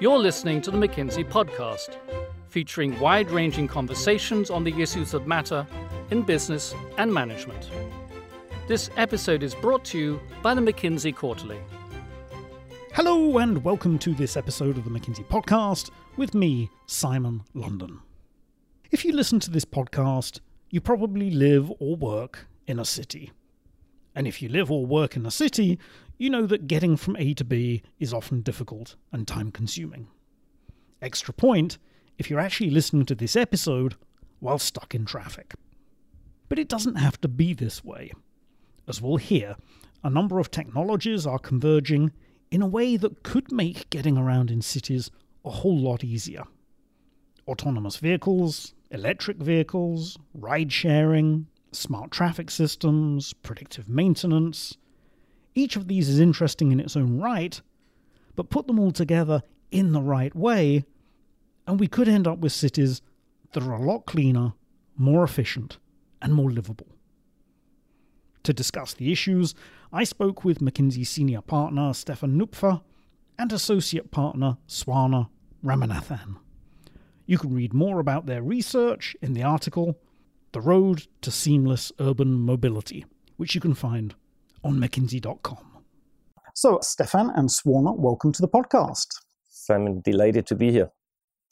You're listening to the McKinsey podcast, featuring wide ranging conversations on the issues that matter in business and management. This episode is brought to you by the McKinsey Quarterly. Hello, and welcome to this episode of the McKinsey podcast with me, Simon London. If you listen to this podcast, you probably live or work in a city. And if you live or work in a city, you know that getting from A to B is often difficult and time consuming. Extra point if you're actually listening to this episode while stuck in traffic. But it doesn't have to be this way. As we'll hear, a number of technologies are converging in a way that could make getting around in cities a whole lot easier. Autonomous vehicles, electric vehicles, ride sharing, smart traffic systems, predictive maintenance. Each of these is interesting in its own right, but put them all together in the right way, and we could end up with cities that are a lot cleaner, more efficient, and more livable. To discuss the issues, I spoke with McKinsey senior partner Stefan Knupfer and associate partner Swarna Ramanathan. You can read more about their research in the article The Road to Seamless Urban Mobility, which you can find on McKinsey.com. So, Stefan and Swarna, welcome to the podcast. Simon, delighted to be here.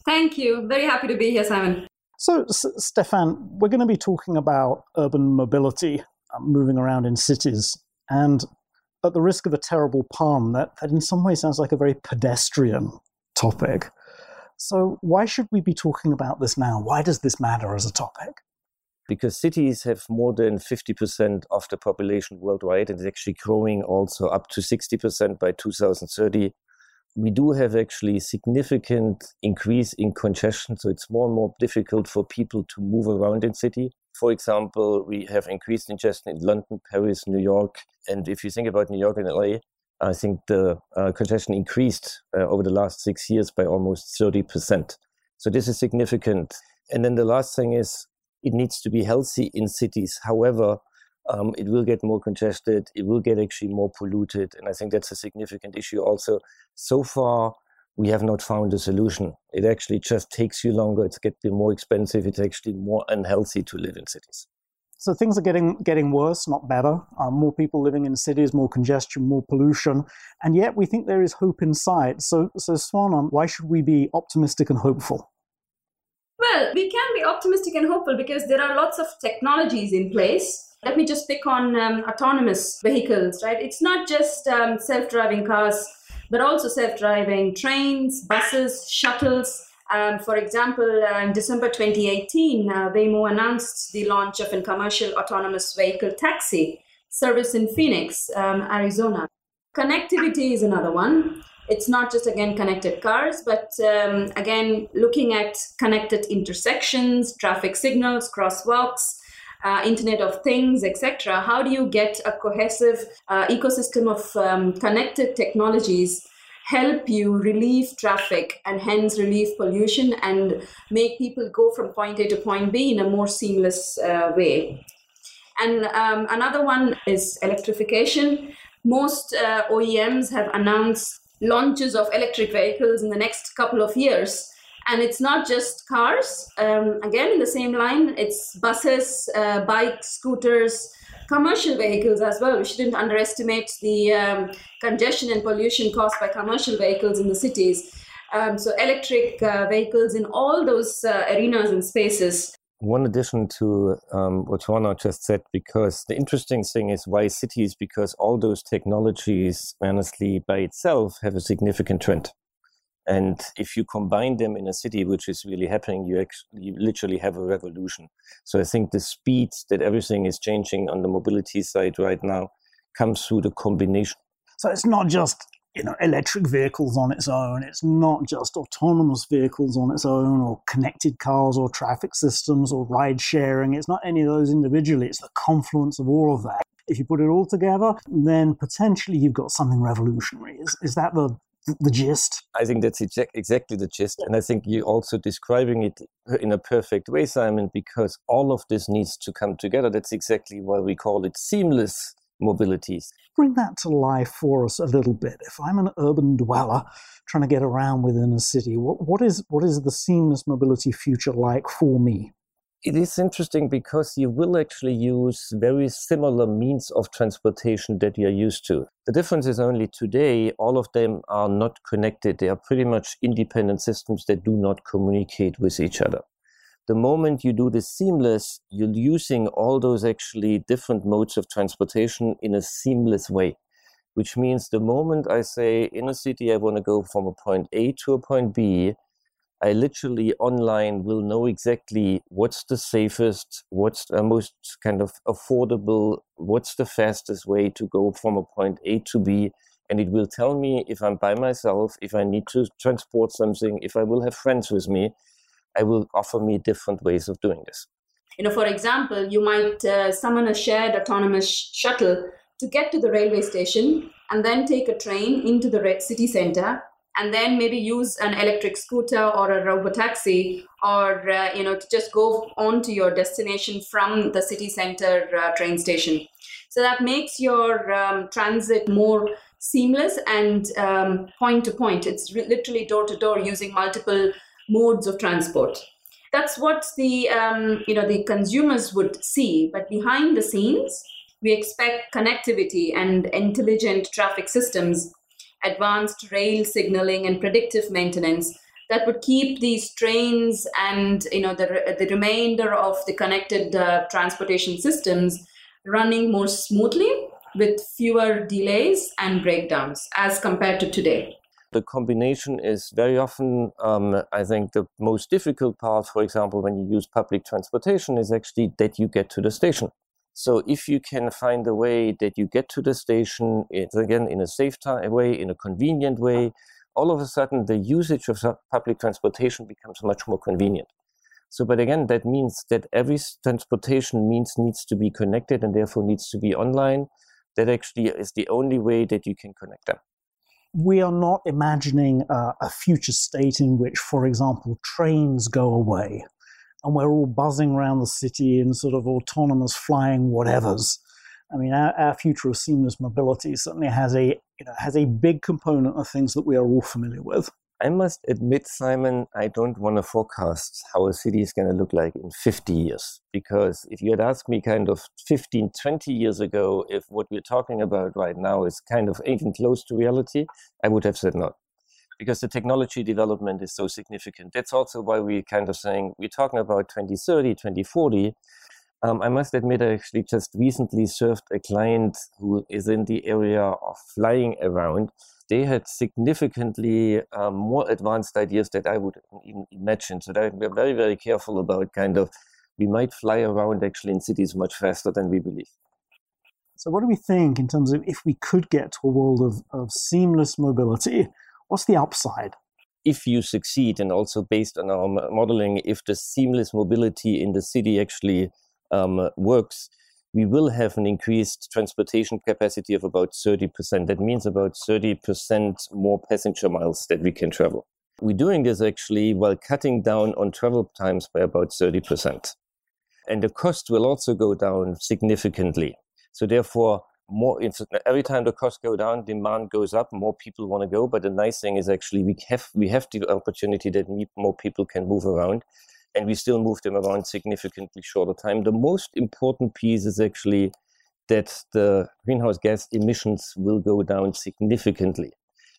Thank you. Very happy to be here, Simon. So, S- Stefan, we're going to be talking about urban mobility, uh, moving around in cities. And at the risk of a terrible pun, that, that in some ways sounds like a very pedestrian topic. So, why should we be talking about this now? Why does this matter as a topic? Because cities have more than 50% of the population worldwide, and it's actually growing also up to 60% by 2030. We do have actually significant increase in congestion, so it's more and more difficult for people to move around in city. For example, we have increased congestion in London, Paris, New York, and if you think about New York and LA, I think the uh, congestion increased uh, over the last six years by almost 30%. So this is significant. And then the last thing is it needs to be healthy in cities. However, um, it will get more congested, it will get actually more polluted. And I think that's a significant issue also. So far, we have not found a solution. It actually just takes you longer, it's getting more expensive, it's actually more unhealthy to live in cities. So things are getting getting worse, not better. Uh, more people living in cities, more congestion, more pollution, and yet we think there is hope in sight. So, so Swarna, why should we be optimistic and hopeful? Well, we can be optimistic and hopeful because there are lots of technologies in place. Let me just pick on um, autonomous vehicles, right? It's not just um, self-driving cars, but also self-driving trains, buses, shuttles um, for example, uh, in December 2018, uh, Waymo announced the launch of a commercial autonomous vehicle taxi service in Phoenix, um, Arizona. Connectivity is another one. It's not just, again, connected cars, but um, again, looking at connected intersections, traffic signals, crosswalks, uh, Internet of Things, etc. How do you get a cohesive uh, ecosystem of um, connected technologies help you relieve traffic and hence relieve pollution and make people go from point A to point B in a more seamless uh, way. And um, another one is electrification. Most uh, OEMs have announced launches of electric vehicles in the next couple of years. And it's not just cars. Um, again, in the same line, it's buses, uh, bikes, scooters, commercial vehicles as well. We shouldn't underestimate the um, congestion and pollution caused by commercial vehicles in the cities. Um, so, electric uh, vehicles in all those uh, arenas and spaces. One addition to um, what Swarna just said, because the interesting thing is why cities, because all those technologies, honestly, by itself, have a significant trend. And if you combine them in a city, which is really happening, you actually you literally have a revolution. So I think the speed that everything is changing on the mobility side right now comes through the combination. So it's not just you know electric vehicles on its own. It's not just autonomous vehicles on its own, or connected cars, or traffic systems, or ride sharing. It's not any of those individually. It's the confluence of all of that. If you put it all together, then potentially you've got something revolutionary. Is, is that the the gist. I think that's exactly the gist. And I think you're also describing it in a perfect way, Simon, because all of this needs to come together. That's exactly why we call it seamless mobilities. Bring that to life for us a little bit. If I'm an urban dweller trying to get around within a city, what, what is what is the seamless mobility future like for me? It is interesting because you will actually use very similar means of transportation that you're used to. The difference is only today, all of them are not connected. They are pretty much independent systems that do not communicate with each other. The moment you do this seamless, you're using all those actually different modes of transportation in a seamless way, which means the moment I say in a city I want to go from a point A to a point B, I literally online will know exactly what's the safest, what's the most kind of affordable, what's the fastest way to go from a point A to B. And it will tell me if I'm by myself, if I need to transport something, if I will have friends with me. I will offer me different ways of doing this. You know, for example, you might uh, summon a shared autonomous shuttle to get to the railway station and then take a train into the city center and then maybe use an electric scooter or a robotaxi or uh, you know to just go on to your destination from the city center uh, train station so that makes your um, transit more seamless and um, point to point it's re- literally door to door using multiple modes of transport. That's what the um, you know the consumers would see. But behind the scenes we expect connectivity and intelligent traffic systems advanced rail signaling and predictive maintenance that would keep these trains and you know the, the remainder of the connected uh, transportation systems running more smoothly with fewer delays and breakdowns as compared to today the combination is very often um, i think the most difficult part for example when you use public transportation is actually that you get to the station so if you can find a way that you get to the station, it's again in a safe time way, in a convenient way, all of a sudden the usage of public transportation becomes much more convenient. So, but again, that means that every transportation means needs to be connected and therefore needs to be online. That actually is the only way that you can connect them. We are not imagining a future state in which, for example, trains go away and we're all buzzing around the city in sort of autonomous flying whatevers. I mean, our, our future of seamless mobility certainly has a you know, has a big component of things that we are all familiar with. I must admit, Simon, I don't want to forecast how a city is going to look like in 50 years. Because if you had asked me kind of 15, 20 years ago if what we're talking about right now is kind of even close to reality, I would have said no because the technology development is so significant. That's also why we're kind of saying we're talking about 2030, 2040. Um, I must admit, I actually just recently served a client who is in the area of flying around. They had significantly um, more advanced ideas that I would even imagine. So we're very, very careful about kind of we might fly around actually in cities much faster than we believe. So, what do we think in terms of if we could get to a world of, of seamless mobility? What's the upside? If you succeed, and also based on our modeling, if the seamless mobility in the city actually um, works, we will have an increased transportation capacity of about 30%. That means about 30% more passenger miles that we can travel. We're doing this actually while cutting down on travel times by about 30%. And the cost will also go down significantly. So, therefore, more every time the costs go down demand goes up more people want to go but the nice thing is actually we have we have the opportunity that more people can move around and we still move them around significantly shorter time. The most important piece is actually that the greenhouse gas emissions will go down significantly.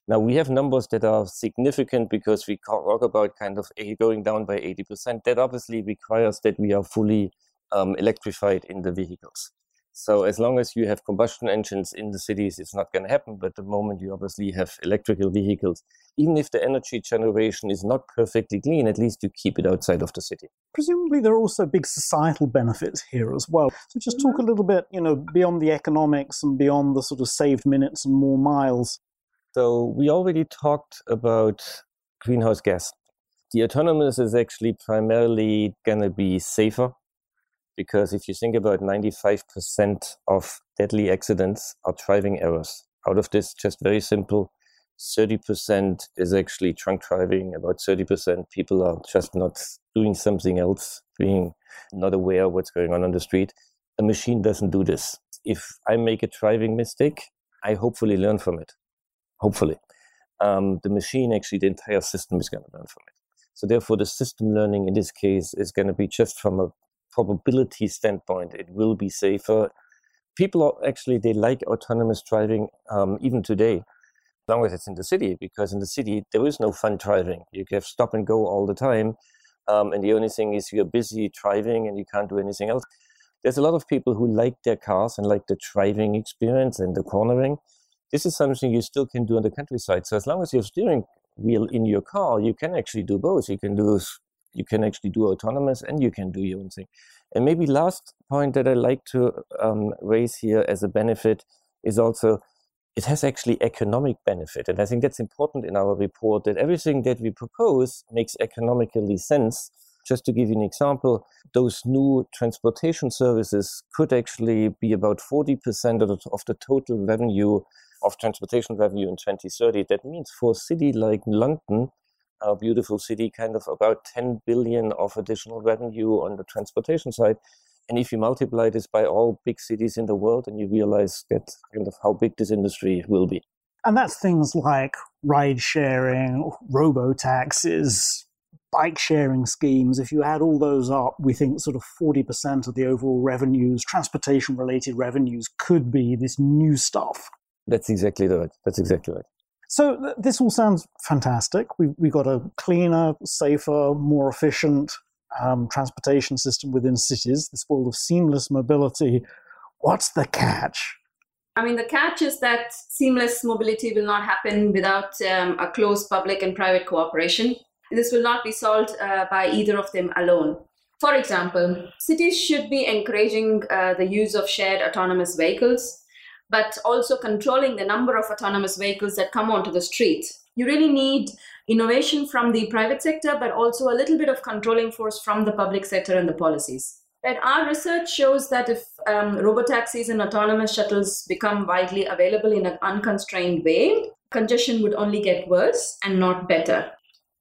Now we have numbers that are significant because we talk about kind of going down by 80% that obviously requires that we are fully um, electrified in the vehicles so as long as you have combustion engines in the cities, it's not going to happen. But the moment you obviously have electrical vehicles, even if the energy generation is not perfectly clean, at least you keep it outside of the city. Presumably, there are also big societal benefits here as well. So just talk mm-hmm. a little bit, you know, beyond the economics and beyond the sort of saved minutes and more miles. So we already talked about greenhouse gas. The autonomous is actually primarily going to be safer because if you think about 95% of deadly accidents are driving errors. Out of this, just very simple, 30% is actually drunk driving. About 30% people are just not doing something else, being not aware of what's going on on the street. A machine doesn't do this. if I make a driving mistake, I hopefully learn from it. Hopefully. Um, the machine, actually, the entire system is going to learn from it. So, therefore, the system learning in this case is going to be just from a probability standpoint, it will be safer. People are actually, they like autonomous driving um, even today, as long as it's in the city, because in the city, there is no fun driving. You have stop and go all the time. Um, and the only thing is you're busy driving and you can't do anything else. There's a lot of people who like their cars and like the driving experience and the cornering. This is something you still can do on the countryside. So as long as you have steering wheel in your car, you can actually do both. You can do you can actually do autonomous and you can do your own thing. And maybe last point that I like to um, raise here as a benefit is also it has actually economic benefit. And I think that's important in our report that everything that we propose makes economically sense. Just to give you an example, those new transportation services could actually be about 40% of the, of the total revenue of transportation revenue in 2030. That means for a city like London, a beautiful city, kind of about 10 billion of additional revenue on the transportation side. And if you multiply this by all big cities in the world, and you realize that kind of how big this industry will be. And that's things like ride sharing, robo taxis, bike sharing schemes. If you add all those up, we think sort of 40% of the overall revenues, transportation related revenues, could be this new stuff. That's exactly right. That's exactly right. So th- this all sounds fantastic. We we got a cleaner, safer, more efficient um, transportation system within cities, this world of seamless mobility. What's the catch? I mean, the catch is that seamless mobility will not happen without um, a close public and private cooperation. This will not be solved uh, by either of them alone. For example, cities should be encouraging uh, the use of shared autonomous vehicles, but also controlling the number of autonomous vehicles that come onto the street. You really need innovation from the private sector, but also a little bit of controlling force from the public sector and the policies. Right, our research shows that if um, robotaxis and autonomous shuttles become widely available in an unconstrained way, congestion would only get worse and not better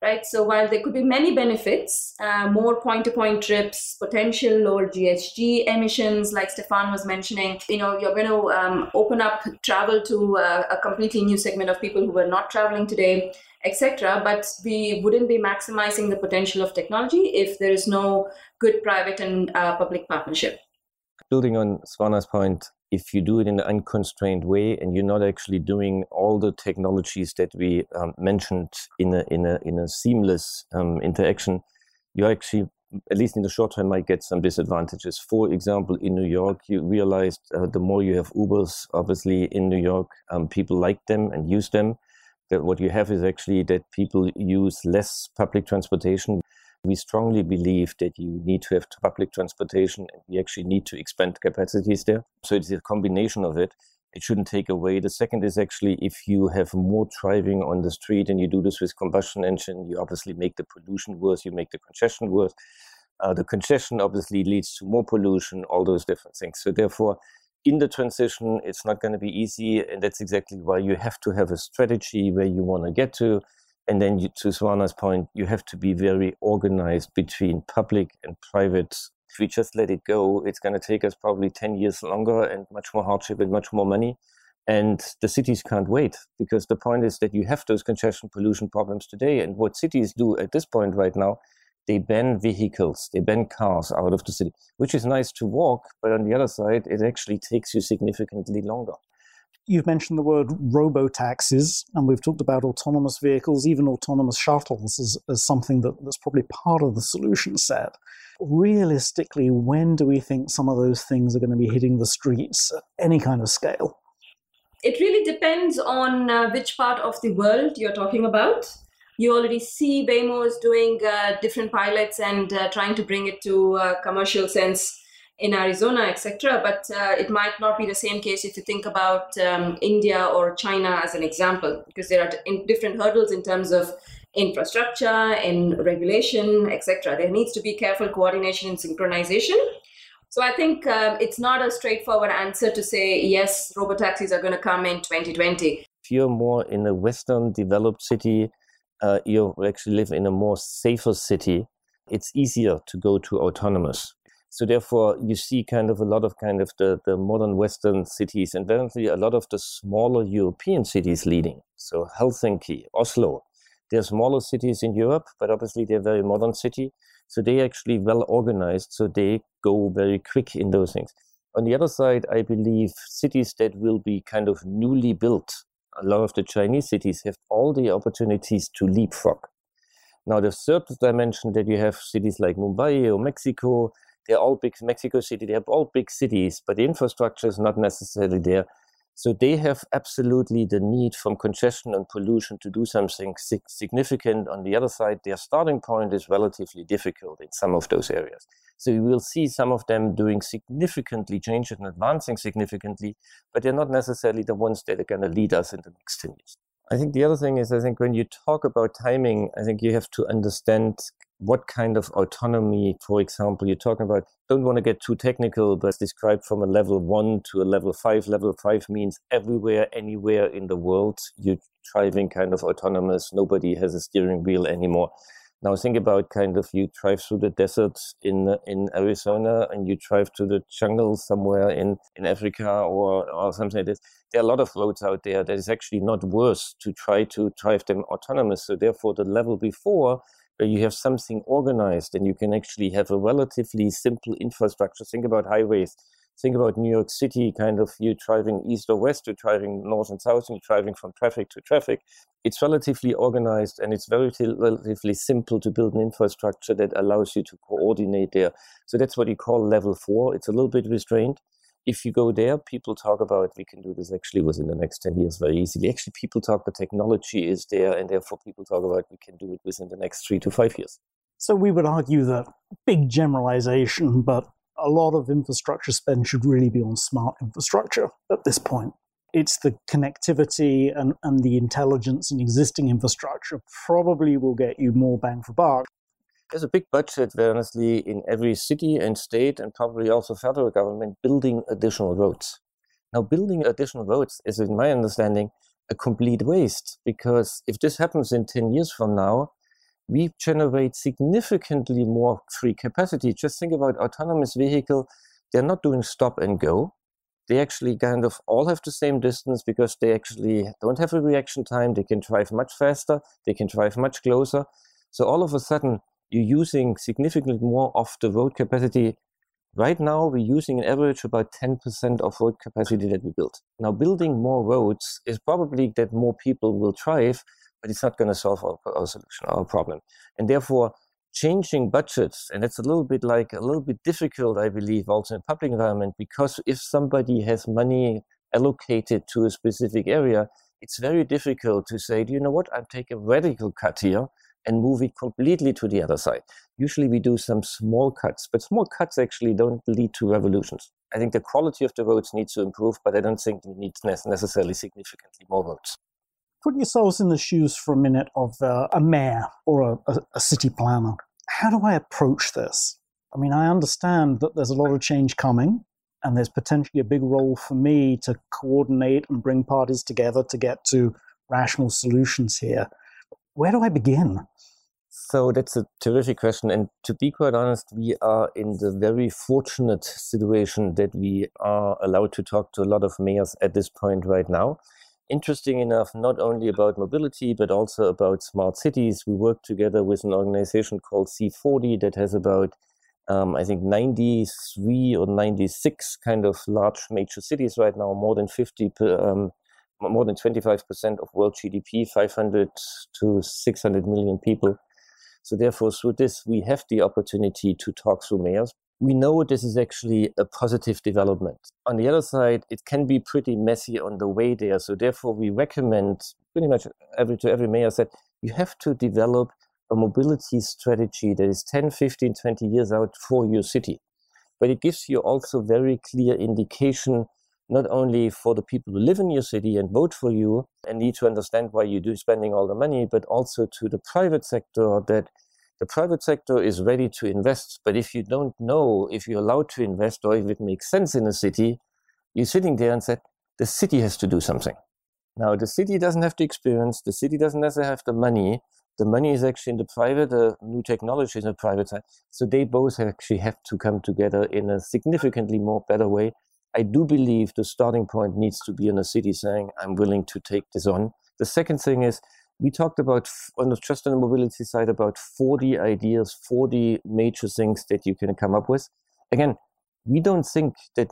right? So while there could be many benefits, uh, more point-to-point trips, potential lower GHG emissions, like Stefan was mentioning, you know, you're going to um, open up travel to uh, a completely new segment of people who were not traveling today, etc. But we wouldn't be maximizing the potential of technology if there is no good private and uh, public partnership. Building on Swarna's point, if you do it in an unconstrained way and you're not actually doing all the technologies that we um, mentioned in a, in a, in a seamless um, interaction, you actually, at least in the short term, might get some disadvantages. For example, in New York, you realized uh, the more you have Ubers, obviously in New York, um, people like them and use them. That what you have is actually that people use less public transportation we strongly believe that you need to have public transportation and we actually need to expand capacities there. So it's a combination of it. It shouldn't take away. The second is actually if you have more driving on the street and you do this with combustion engine, you obviously make the pollution worse, you make the congestion worse. Uh, the congestion obviously leads to more pollution, all those different things. So therefore, in the transition, it's not going to be easy, and that's exactly why you have to have a strategy where you want to get to and then you, to Swarna's point, you have to be very organized between public and private. If we just let it go, it's going to take us probably 10 years longer and much more hardship and much more money. And the cities can't wait because the point is that you have those congestion pollution problems today. And what cities do at this point right now, they ban vehicles, they ban cars out of the city, which is nice to walk, but on the other side, it actually takes you significantly longer. You've mentioned the word robo taxis, and we've talked about autonomous vehicles, even autonomous shuttles, as, as something that, that's probably part of the solution set. Realistically, when do we think some of those things are going to be hitting the streets at any kind of scale? It really depends on uh, which part of the world you're talking about. You already see Waymo is doing uh, different pilots and uh, trying to bring it to a commercial sense in Arizona, etc. But uh, it might not be the same case if you think about um, India or China as an example, because there are different hurdles in terms of infrastructure and regulation, etc. There needs to be careful coordination and synchronization. So I think um, it's not a straightforward answer to say yes, robotaxis are going to come in 2020. If you're more in a Western developed city, uh, you actually live in a more safer city. It's easier to go to autonomous So therefore, you see kind of a lot of kind of the, the modern Western cities and definitely a lot of the smaller European cities leading. So Helsinki, Oslo, they're smaller cities in Europe, but obviously they're very modern city. So they actually well organized. So they go very quick in those things. On the other side, I believe cities that will be kind of newly built, a lot of the Chinese cities have all the opportunities to leapfrog. Now, the third dimension that you have cities like Mumbai or Mexico, they're all big Mexico City. They have all big cities, but the infrastructure is not necessarily there. So they have absolutely the need from congestion and pollution to do something significant. On the other side, their starting point is relatively difficult in some of those areas. So you will see some of them doing significantly changes and advancing significantly, but they're not necessarily the ones that are going to lead us in the next 10 years. I think the other thing is, I think when you talk about timing, I think you have to understand what kind of autonomy, for example, you're talking about. Don't want to get too technical, but described from a level one to a level five. Level five means everywhere, anywhere in the world, you're driving kind of autonomous. Nobody has a steering wheel anymore. Now think about kind of you drive through the desert in in Arizona and you drive to the jungle somewhere in, in Africa or, or something like this. There are a lot of roads out there that is actually not worse to try to drive them autonomous. So therefore the level before where you have something organized and you can actually have a relatively simple infrastructure. Think about highways think about New York City, kind of you driving east or west, you're driving north and south, and you're driving from traffic to traffic. It's relatively organized and it's very relatively simple to build an infrastructure that allows you to coordinate there. So that's what you call level four. It's a little bit restrained. If you go there, people talk about we can do this actually within the next 10 years very easily. Actually, people talk the technology is there, and therefore people talk about we can do it within the next three to five years. So we would argue that big generalization, but a lot of infrastructure spend should really be on smart infrastructure at this point. It's the connectivity and, and the intelligence in existing infrastructure probably will get you more bang for buck. There's a big budget, honestly, in every city and state, and probably also federal government, building additional roads. Now, building additional roads is, in my understanding, a complete waste because if this happens in 10 years from now, we generate significantly more free capacity. Just think about autonomous vehicle. They're not doing stop and go. They actually kind of all have the same distance because they actually don't have a reaction time. They can drive much faster. They can drive much closer. So all of a sudden, you're using significantly more of the road capacity. Right now, we're using an average about 10% of road capacity that we build. Now, building more roads is probably that more people will drive, but it's not going to solve our, our solution, our problem. And therefore, changing budgets, and it's a little bit like a little bit difficult, I believe, also in public environment, because if somebody has money allocated to a specific area, it's very difficult to say, do you know what, I'll take a radical cut here and move it completely to the other side. Usually we do some small cuts, but small cuts actually don't lead to revolutions. I think the quality of the roads needs to improve, but I don't think we need necessarily significantly more roads put yourselves in the shoes for a minute of uh, a mayor or a, a, a city planner. How do I approach this? I mean, I understand that there's a lot of change coming, and there's potentially a big role for me to coordinate and bring parties together to get to rational solutions here. Where do I begin? So that's a terrific question. And to be quite honest, we are in the very fortunate situation that we are allowed to talk to a lot of mayors at this point right now interesting enough, not only about mobility, but also about smart cities. We work together with an organization called C40 that has about, um, I think, 93 or 96 kind of large major cities right now, more than 50, per, um, more than 25% of world GDP, 500 to 600 million people. So therefore, through this, we have the opportunity to talk through mayors, we know this is actually a positive development. On the other side, it can be pretty messy on the way there. So therefore, we recommend pretty much every to every mayor said you have to develop a mobility strategy that is 10, 15, 20 years out for your city. But it gives you also very clear indication not only for the people who live in your city and vote for you and need to understand why you do spending all the money, but also to the private sector that the private sector is ready to invest, but if you don't know if you're allowed to invest or if it makes sense in a city, you're sitting there and said, the city has to do something. Now, the city doesn't have the experience, the city doesn't necessarily have the money, The money is actually in the private, uh, new technology is in the private side. So they both actually have to come together in a significantly more better way. I do believe the starting point needs to be in a city saying, I'm willing to take this on. The second thing is, we talked about on the just on the mobility side about 40 ideas 40 major things that you can come up with. Again we don't think that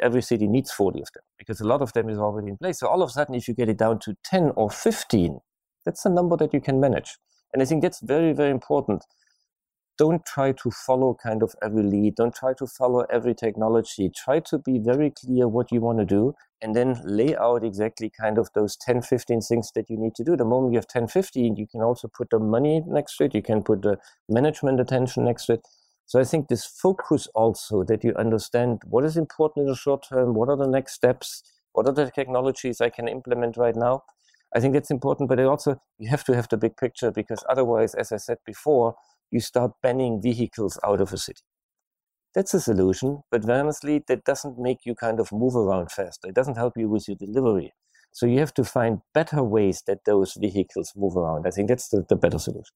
every city needs 40 of them because a lot of them is already in place. So all of a sudden if you get it down to 10 or 15 that's a number that you can manage. And i think that's very very important don't try to follow kind of every lead. Don't try to follow every technology. Try to be very clear what you want to do and then lay out exactly kind of those 10 15 things that you need to do. The moment you have 10 15 you can also put the money next to it. You can put the management attention next to it. So i think this focus also that you understand what is important in the short term what are the next steps what are the technologies i can implement right now i think that's important but also you have to have the big picture because otherwise as i said before you start banning vehicles out of a city. That's a solution, but honestly, that doesn't make you kind of move around faster. It doesn't help you with your delivery. So you have to find better ways that those vehicles move around. I think that's the, the better solution.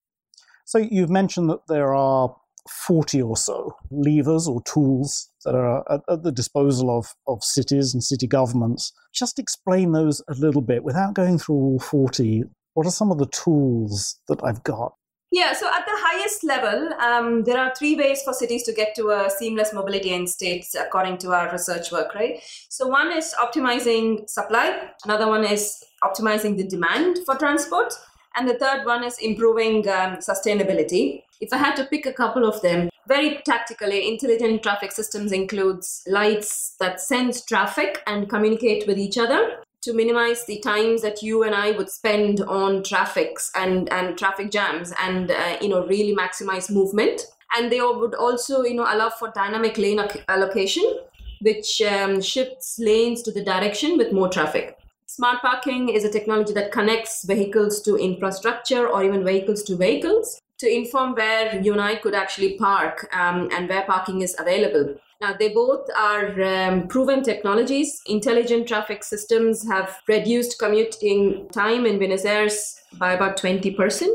So you've mentioned that there are 40 or so levers or tools that are at, at, the disposal of, of cities and city governments. Just explain those a little bit without going through all 40. What are some of the tools that I've got? Yeah, so at the highest level, um, there are three ways for cities to get to a seamless mobility end states according to our research work, right? So one is optimizing supply, another one is optimizing the demand for transport, and the third one is improving um, sustainability. If I had to pick a couple of them, very tactically, intelligent traffic systems includes lights that sense traffic and communicate with each other to minimize the times that you and I would spend on traffics and, and traffic jams and, uh, you know, really maximize movement. And they would also, you know, allow for dynamic lane allocation, which um, shifts lanes to the direction with more traffic. Smart parking is a technology that connects vehicles to infrastructure or even vehicles to vehicles to inform where you and I could actually park um, and where parking is available. Now, they both are um, proven technologies. Intelligent traffic systems have reduced commuting time in Buenos Aires by about 20%.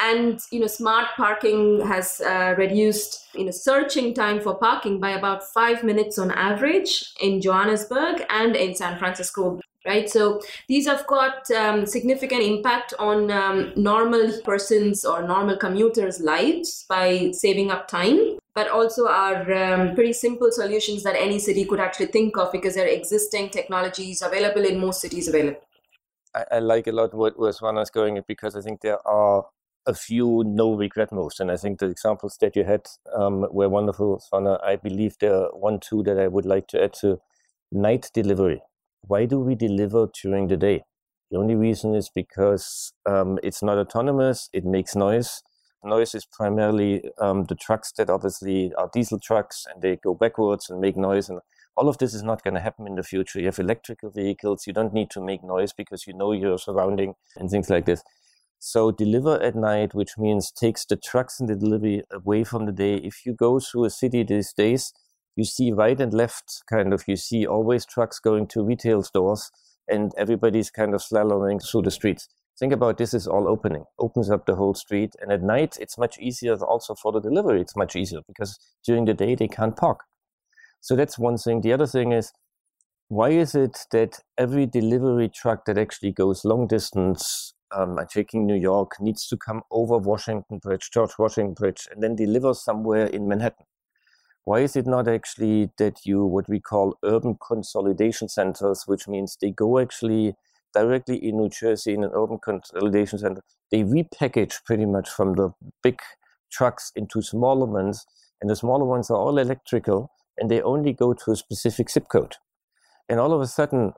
And you know, smart parking has uh, reduced you know searching time for parking by about five minutes on average in Johannesburg and in San Francisco right? So these have got um, significant impact on um, normal persons or normal commuters' lives by saving up time, but also are um, pretty simple solutions that any city could actually think of because there are existing technologies available in most cities available. I, I like a lot what where Swarna going because I think there are a few no regret moves. And I think the examples that you had um, were wonderful, Swarna. I believe there are one, two that I would like to add to night delivery why do we deliver during the day? The only reason is because um, it's not autonomous, it makes noise. Noise is primarily um, the trucks that obviously are diesel trucks and they go backwards and make noise. And all of this is not going to happen in the future. You have electrical vehicles, you don't need to make noise because you know your surrounding and things like this. So deliver at night, which means takes the trucks and the delivery away from the day. If you go through a city these days, you see right and left kind of. You see always trucks going to retail stores and everybody's kind of slaloming through the streets. Think about this is all opening. Opens up the whole street and at night it's much easier also for the delivery it's much easier because during the day they can't park. So that's one thing. The other thing is why is it that every delivery truck that actually goes long distance um, I'm taking New York needs to come over Washington Bridge, George Washington Bridge, and then deliver somewhere in Manhattan? Why is it not actually that you what we call urban consolidation centers, which means they go actually directly in New Jersey in an urban consolidation center, they repackage pretty much from the big trucks into smaller ones, and the smaller ones are all electrical, and they only go to a specific zip code. And all of a sudden,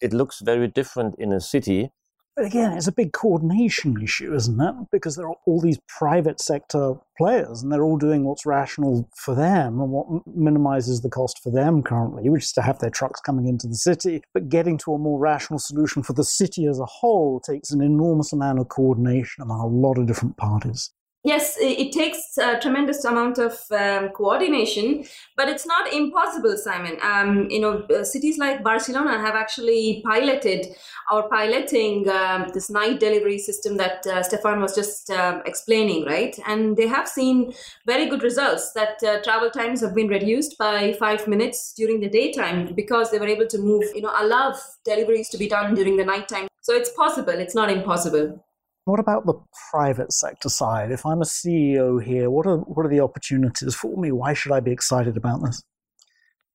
it looks very different in a city but again, it's a big coordination issue, isn't it? Because there are all these private sector players and they're all doing what's rational for them and what minimizes the cost for them currently, which is to have their trucks coming into the city. But getting to a more rational solution for the city as a whole takes an enormous amount of coordination among a lot of different parties. Yes, it takes a tremendous amount of um, coordination, but it's not impossible, Simon. Um, you know, uh, cities like Barcelona have actually piloted or piloting um, this night delivery system that uh, Stefan was just uh, explaining, right? And they have seen very good results that uh, travel times have been reduced by five minutes during the daytime because they were able to move, you know, allow deliveries to be done during the nighttime. So it's possible, it's not impossible. What about the private sector side? If I'm a CEO here, what are what are the opportunities for me? Why should I be excited about this?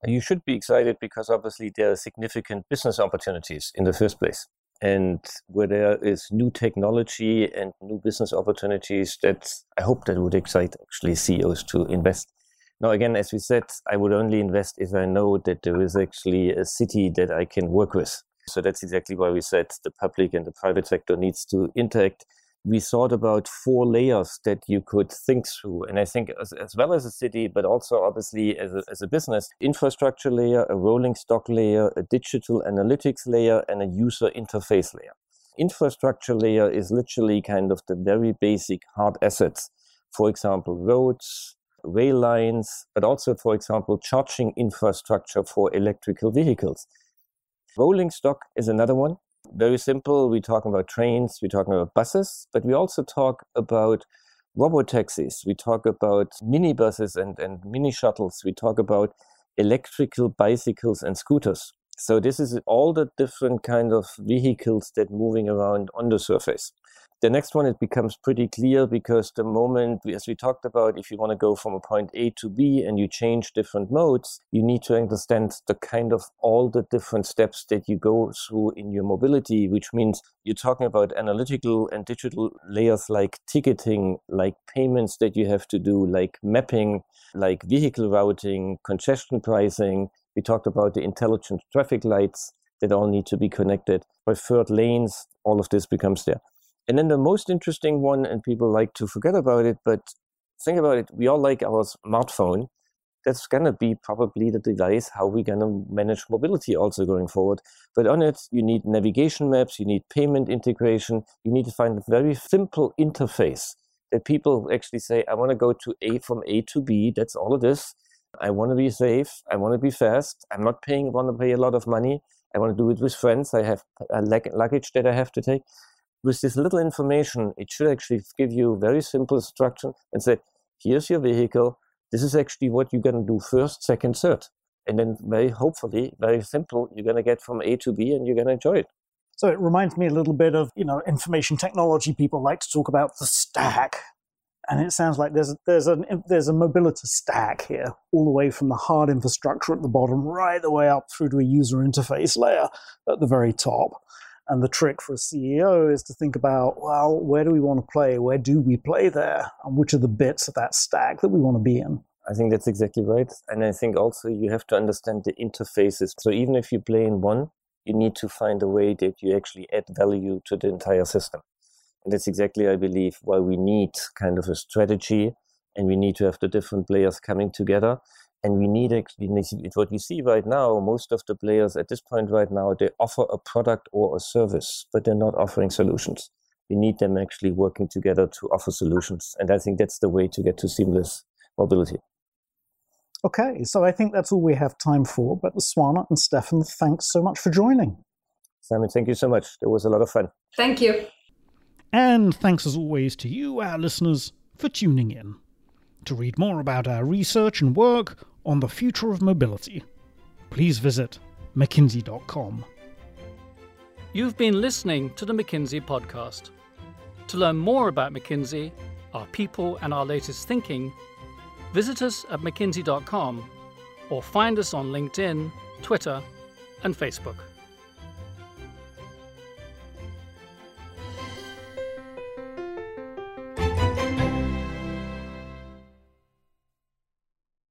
You should be excited because obviously there are significant business opportunities in the first place. And where there is new technology and new business opportunities, that I hope that would excite actually CEOs to invest. Now, again, as we said, I would only invest if I know that there is actually a city that I can work with. So that's exactly why we said the public and the private sector needs to interact. We thought about four layers that you could think through. And I think as, as well as a city, but also obviously as a, as a business, infrastructure layer, a rolling stock layer, a digital analytics layer, and a user interface layer. Infrastructure layer is literally kind of the very basic hard assets. For example, roads, rail lines, but also, for example, charging infrastructure for electrical vehicles. Rolling stock is another one. Very simple. We're talking about trains, we're talking about buses, but we also talk about robo taxis. We talk about minibuses and, and mini shuttles. We talk about electrical bicycles and scooters. So this is all the different kind of vehicles that moving around on the surface. The next one, it becomes pretty clear because the moment, as we talked about, if you want to go from a point A to B and you change different modes, you need to understand the kind of all the different steps that you go through in your mobility, which means you're talking about analytical and digital layers like ticketing, like payments that you have to do, like mapping, like vehicle routing, congestion pricing. We talked about the intelligent traffic lights that all need to be connected. Preferred lanes, all of this becomes there. And then the most interesting one, and people like to forget about it, but think about it, we all like our smartphone. That's going to be probably the device how we're going to manage mobility also going forward. But on it, you need navigation maps, you need payment integration, you need to find a very simple interface that people actually say, I want to go to A from A to B. That's all it is. I want to be safe. I want to be fast. I'm not paying, want to pay a lot of money. I want to do it with friends. I have a luggage that I have to take with this little information, it should actually give you very simple instruction and say, here's your vehicle. This is actually what you're going to do first, second, third. And then very hopefully, very simple, you're going to get from A to B and you're going to enjoy it. So it reminds me a little bit of, you know, information technology. People like to talk about the stack. And it sounds like there's there's a there's a mobility stack here, all the way from the hard infrastructure at the bottom, right the way up through to a user interface layer at the very top. And the trick for a CEO is to think about, well, where do we want to play? Where do we play there? And which are the bits of that stack that we want to be in? I think that's exactly right. And I think also you have to understand the interfaces. So even if you play in one, you need to find a way that you actually add value to the entire system. And that's exactly, I believe, why we need kind of a strategy and we need to have the different players coming together and we need actually what we see right now most of the players at this point right now they offer a product or a service but they're not offering solutions. We need them actually working together to offer solutions and i think that's the way to get to seamless mobility. Okay so i think that's all we have time for but swarna and stefan thanks so much for joining. Simon thank you so much. It was a lot of fun. Thank you. And thanks as always to you our listeners for tuning in. To read more about our research and work on the future of mobility, please visit mckinsey.com. You've been listening to the McKinsey podcast. To learn more about McKinsey, our people, and our latest thinking, visit us at mckinsey.com or find us on LinkedIn, Twitter, and Facebook.